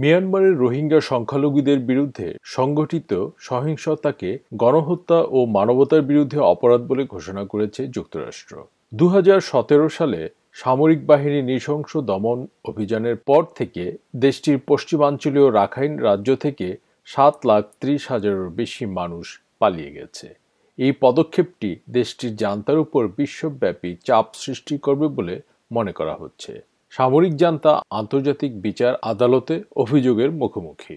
মিয়ানমারের রোহিঙ্গা সংখ্যালঘুদের বিরুদ্ধে সংগঠিত সহিংসতাকে গণহত্যা ও মানবতার বিরুদ্ধে অপরাধ বলে ঘোষণা করেছে যুক্তরাষ্ট্র। দু হাজার সতেরো সালে সামরিক বাহিনী নৃশংস দমন অভিযানের পর থেকে দেশটির পশ্চিমাঞ্চলীয় রাখাইন রাজ্য থেকে সাত লাখ ত্রিশ হাজারের বেশি মানুষ পালিয়ে গেছে। এই পদক্ষেপটি দেশটির জান্তার উপর বিশ্বব্যাপী চাপ সৃষ্টি করবে বলে মনে করা হচ্ছে। সামরিক জান্তা আন্তর্জাতিক বিচার আদালতে অভিযোগের মুখোমুখি।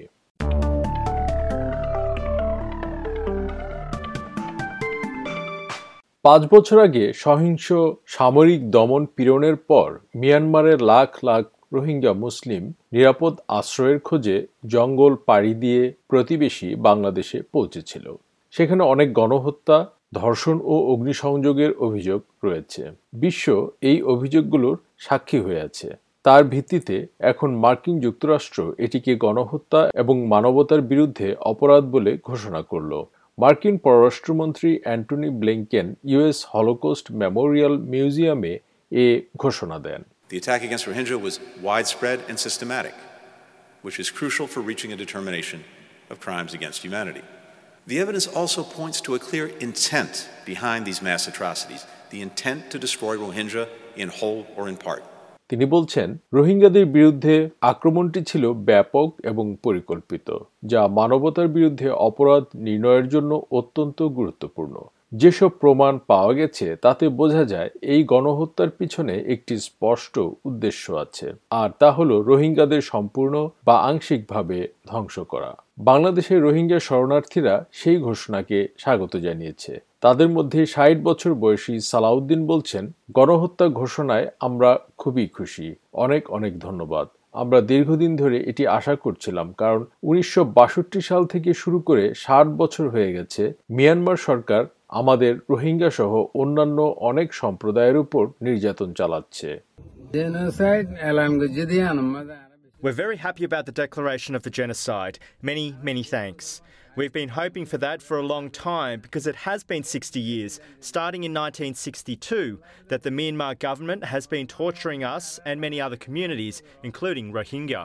পাঁচ বছর আগে সহিংস সামরিক দমন পীড়নের পর মিয়ানমারের লাখ লাখ রোহিঙ্গা মুসলিম নিরাপদ আশ্রয়ের খোঁজে জঙ্গল পাড়ি দিয়ে প্রতিবেশী বাংলাদেশে পৌঁছেছিল। সেখানে অনেক গণহত্যা, ধর্ষণ ও অগ্নিসংযোগের অভিযোগ রয়েছে। বিশ্ব এই অভিযোগগুলোর সাক্ষী হয়ে আছে তার ভিত্তিতে এখন মার্কিন যুক্তরাষ্ট্র এটিকে গণহত্যা এবং মানবতার বিরুদ্ধে অপরাধ বলে ঘোষণা করল মার্কিন পররাষ্ট্রমন্ত্রী Antony Blinken US Holocaust memorial মিউজিয়ামে এ ঘোষণা দেন The attack against Rohingya was widespread and systematic, which is crucial for reaching a determination of crimes against humanity. The evidence also points to a clear intent behind these mass atrocities the intent to destroy Rohingya in whole or in part. তিনি বলছেন, রোহিঙ্গাদের বিরুদ্ধে আক্রমণটি ছিল ব্যাপক এবং পরিকল্পিত, যা মানবতার বিরুদ্ধে অপরাধ নির্ণয়ের জন্য অত্যন্ত গুরুত্বপূর্ণ যেসব প্রমাণ পাওয়া গেছে, তাতে বোঝা যায় এই গণহত্যার পিছনে একটি স্পষ্ট উদ্দেশ্য আছে, আর তা হলো রোহিঙ্গাদের সম্পূর্ণ বা আংশিকভাবে ধ্বংস করা। বাংলাদেশের রোহিঙ্গা শরণার্থীরা সেই ঘোষণাকে স্বাগত জানিয়েছে। তাদের মধ্যে ষাট বছর বয়সী সালাউদ্দিন বলছেন, গণহত্যা ঘোষণায় আমরা খুবই খুশি। অনেক অনেক ধন্যবাদ। আমরা দীর্ঘদিন ধরে এটি আশা করছিলাম, কারণ উনিশশো বাষট্টি সাল থেকে শুরু করে ষাট বছর হয়ে গেছে, মিয়ানমার সরকার আমাদের রোহিঙ্গা সহ অন্যান্য অনেক সম্প্রদায়ের উপর নির্যাতন চালাচ্ছে We're very happy about the declaration of the genocide. Many, many thanks. We've been hoping for that for a long time because it has been 60 years, starting in 1962, that the Myanmar government has been torturing us and many other communities, including Rohingya.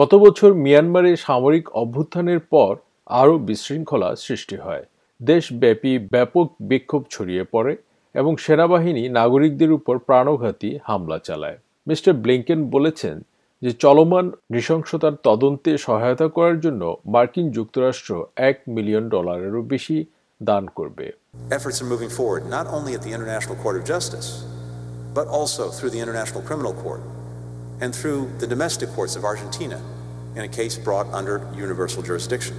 গত বছর মিয়ানমারে সামরিক অভ্যুত্থানের পর আরও বিশৃঙ্খলা সৃষ্টি হয় দেশব্যাপী ব্যাপক বিক্ষোভ ছড়িয়ে পড়ে এবং সেনাবাহিনী নাগরিকদের উপর প্রাণঘাতী হামলা চালায় মিস্টার ব্লিংকেন বলেছেন যে চলমান নৃশংসতার তদন্তে সহায়তা করার জন্য মার্কিন যুক্তরাষ্ট্র এক মিলিয়ন ডলারেরও বেশি দান করবে Efforts are moving forward not only at the International Court of Justice, but also through the International Criminal Court and through the domestic courts of Argentina in a case brought under universal jurisdiction.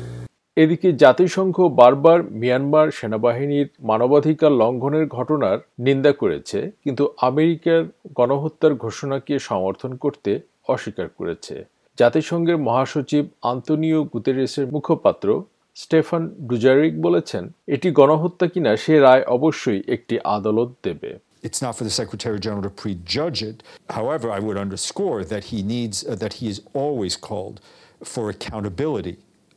এদিকে জাতিসংঘ বারবার Myanmar সেনাবাহিনীর মানবাধিকার লঙ্ঘনের ঘটনার নিন্দা করেছে কিন্তু আমেরিকার গণহত্যার ঘোষণাকে সমর্থন করতে অস্বীকার করেছে জাতিসংঘের মহাসচিব আন্তনিও গুতেরেসের মুখপাত্র স্টেফান ডুজারিক বলেছেন এটি গণহত্যা কিনা সে রায় অবশ্যই একটি আদালত দেবে It's not for the Secretary General to prejudge it. However, I would underscore that he needs, uh, that he is always called for accountability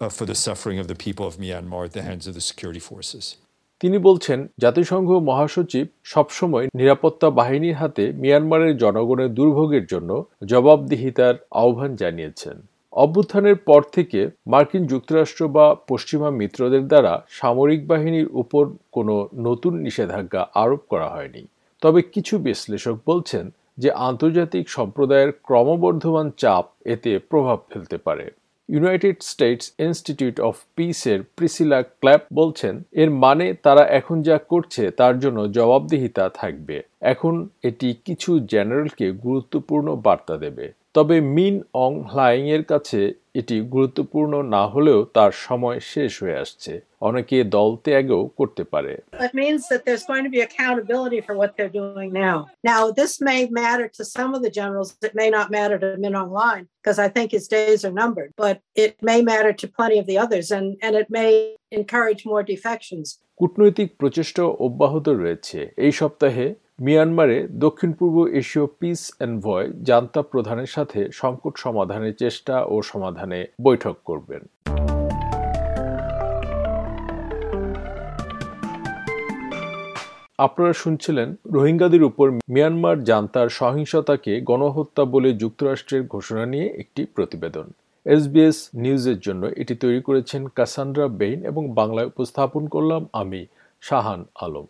for the suffering of the people of Myanmar at the hands of the security forces. তিনি বলছেন, জাতিসংঘ মহাসচিব সবসময় নিরাপত্তা বাহিনীর হাতে মিয়ানমারের জনগণের দুর্ভোগের জন্য জবাবদিহিতার আহ্বান জানিয়েছেন। অভ্যুত্থানের পর থেকে মার্কিন যুক্তরাষ্ট্র বা পশ্চিমা মিত্রদের দ্বারা সামরিক বাহিনীর উপর কোনো নতুন নিষেধাজ্ঞা আরোপ করা হয়নি। তবে কিছু বিশ্লেষক বলছেন যে আন্তর্জাতিক সম্প্রদায়ের ক্রমবর্ধমান চাপ এতে প্রভাব ফেলতে পারে। ইউনাইটেড স্টেটস ইনস্টিটিউট অফ পিসের প্রিসিলা ক্ল্যাপ বলছেন, এর মানে তারা এখন যা করছে তার জন্য জবাবদিহিতা থাকবে। এখন এটি কিছু জেনারেলকে গুরুত্বপূর্ণ বার্তা দেবে। তবে মিন অং হ্লাইং এর কাছে এটি গুরুত্বপূর্ণ না হলেও তার সময় শেষ হয়ে আসছে অনেকে দল ত্যাগও করতে পারে It means that there's going to be accountability for what they're doing now. Now, this may matter to some of the generals. It may not matter to Min Aung Hlaing because I think his days are numbered, but it may matter to plenty of the others and, and it may encourage more defections. কূটনৈতিক প্রচেষ্টা অব্যাহত রয়েছে এই সপ্তাহে মিয়ানমারে দক্ষিণ পূর্ব এশীয় piece envoy junta প্রধানের সাথে সংকট সমাধানের চেষ্টা ও সমাধানে বৈঠক করবেন। আপনারা শুনছিলেন রোহিঙ্গাদের উপর মিয়ানমার জান্তার সহিংসতাকে গণহত্যা বলে যুক্তরাষ্ট্রের ঘোষণা নিয়ে একটি প্রতিবেদন। এসবিএস নিউজের জন্য এটি তৈরি করেছেন কাসান্ড্রা বেইন এবং বাংলায় উপস্থাপন করলাম আমি, শাহান আলম।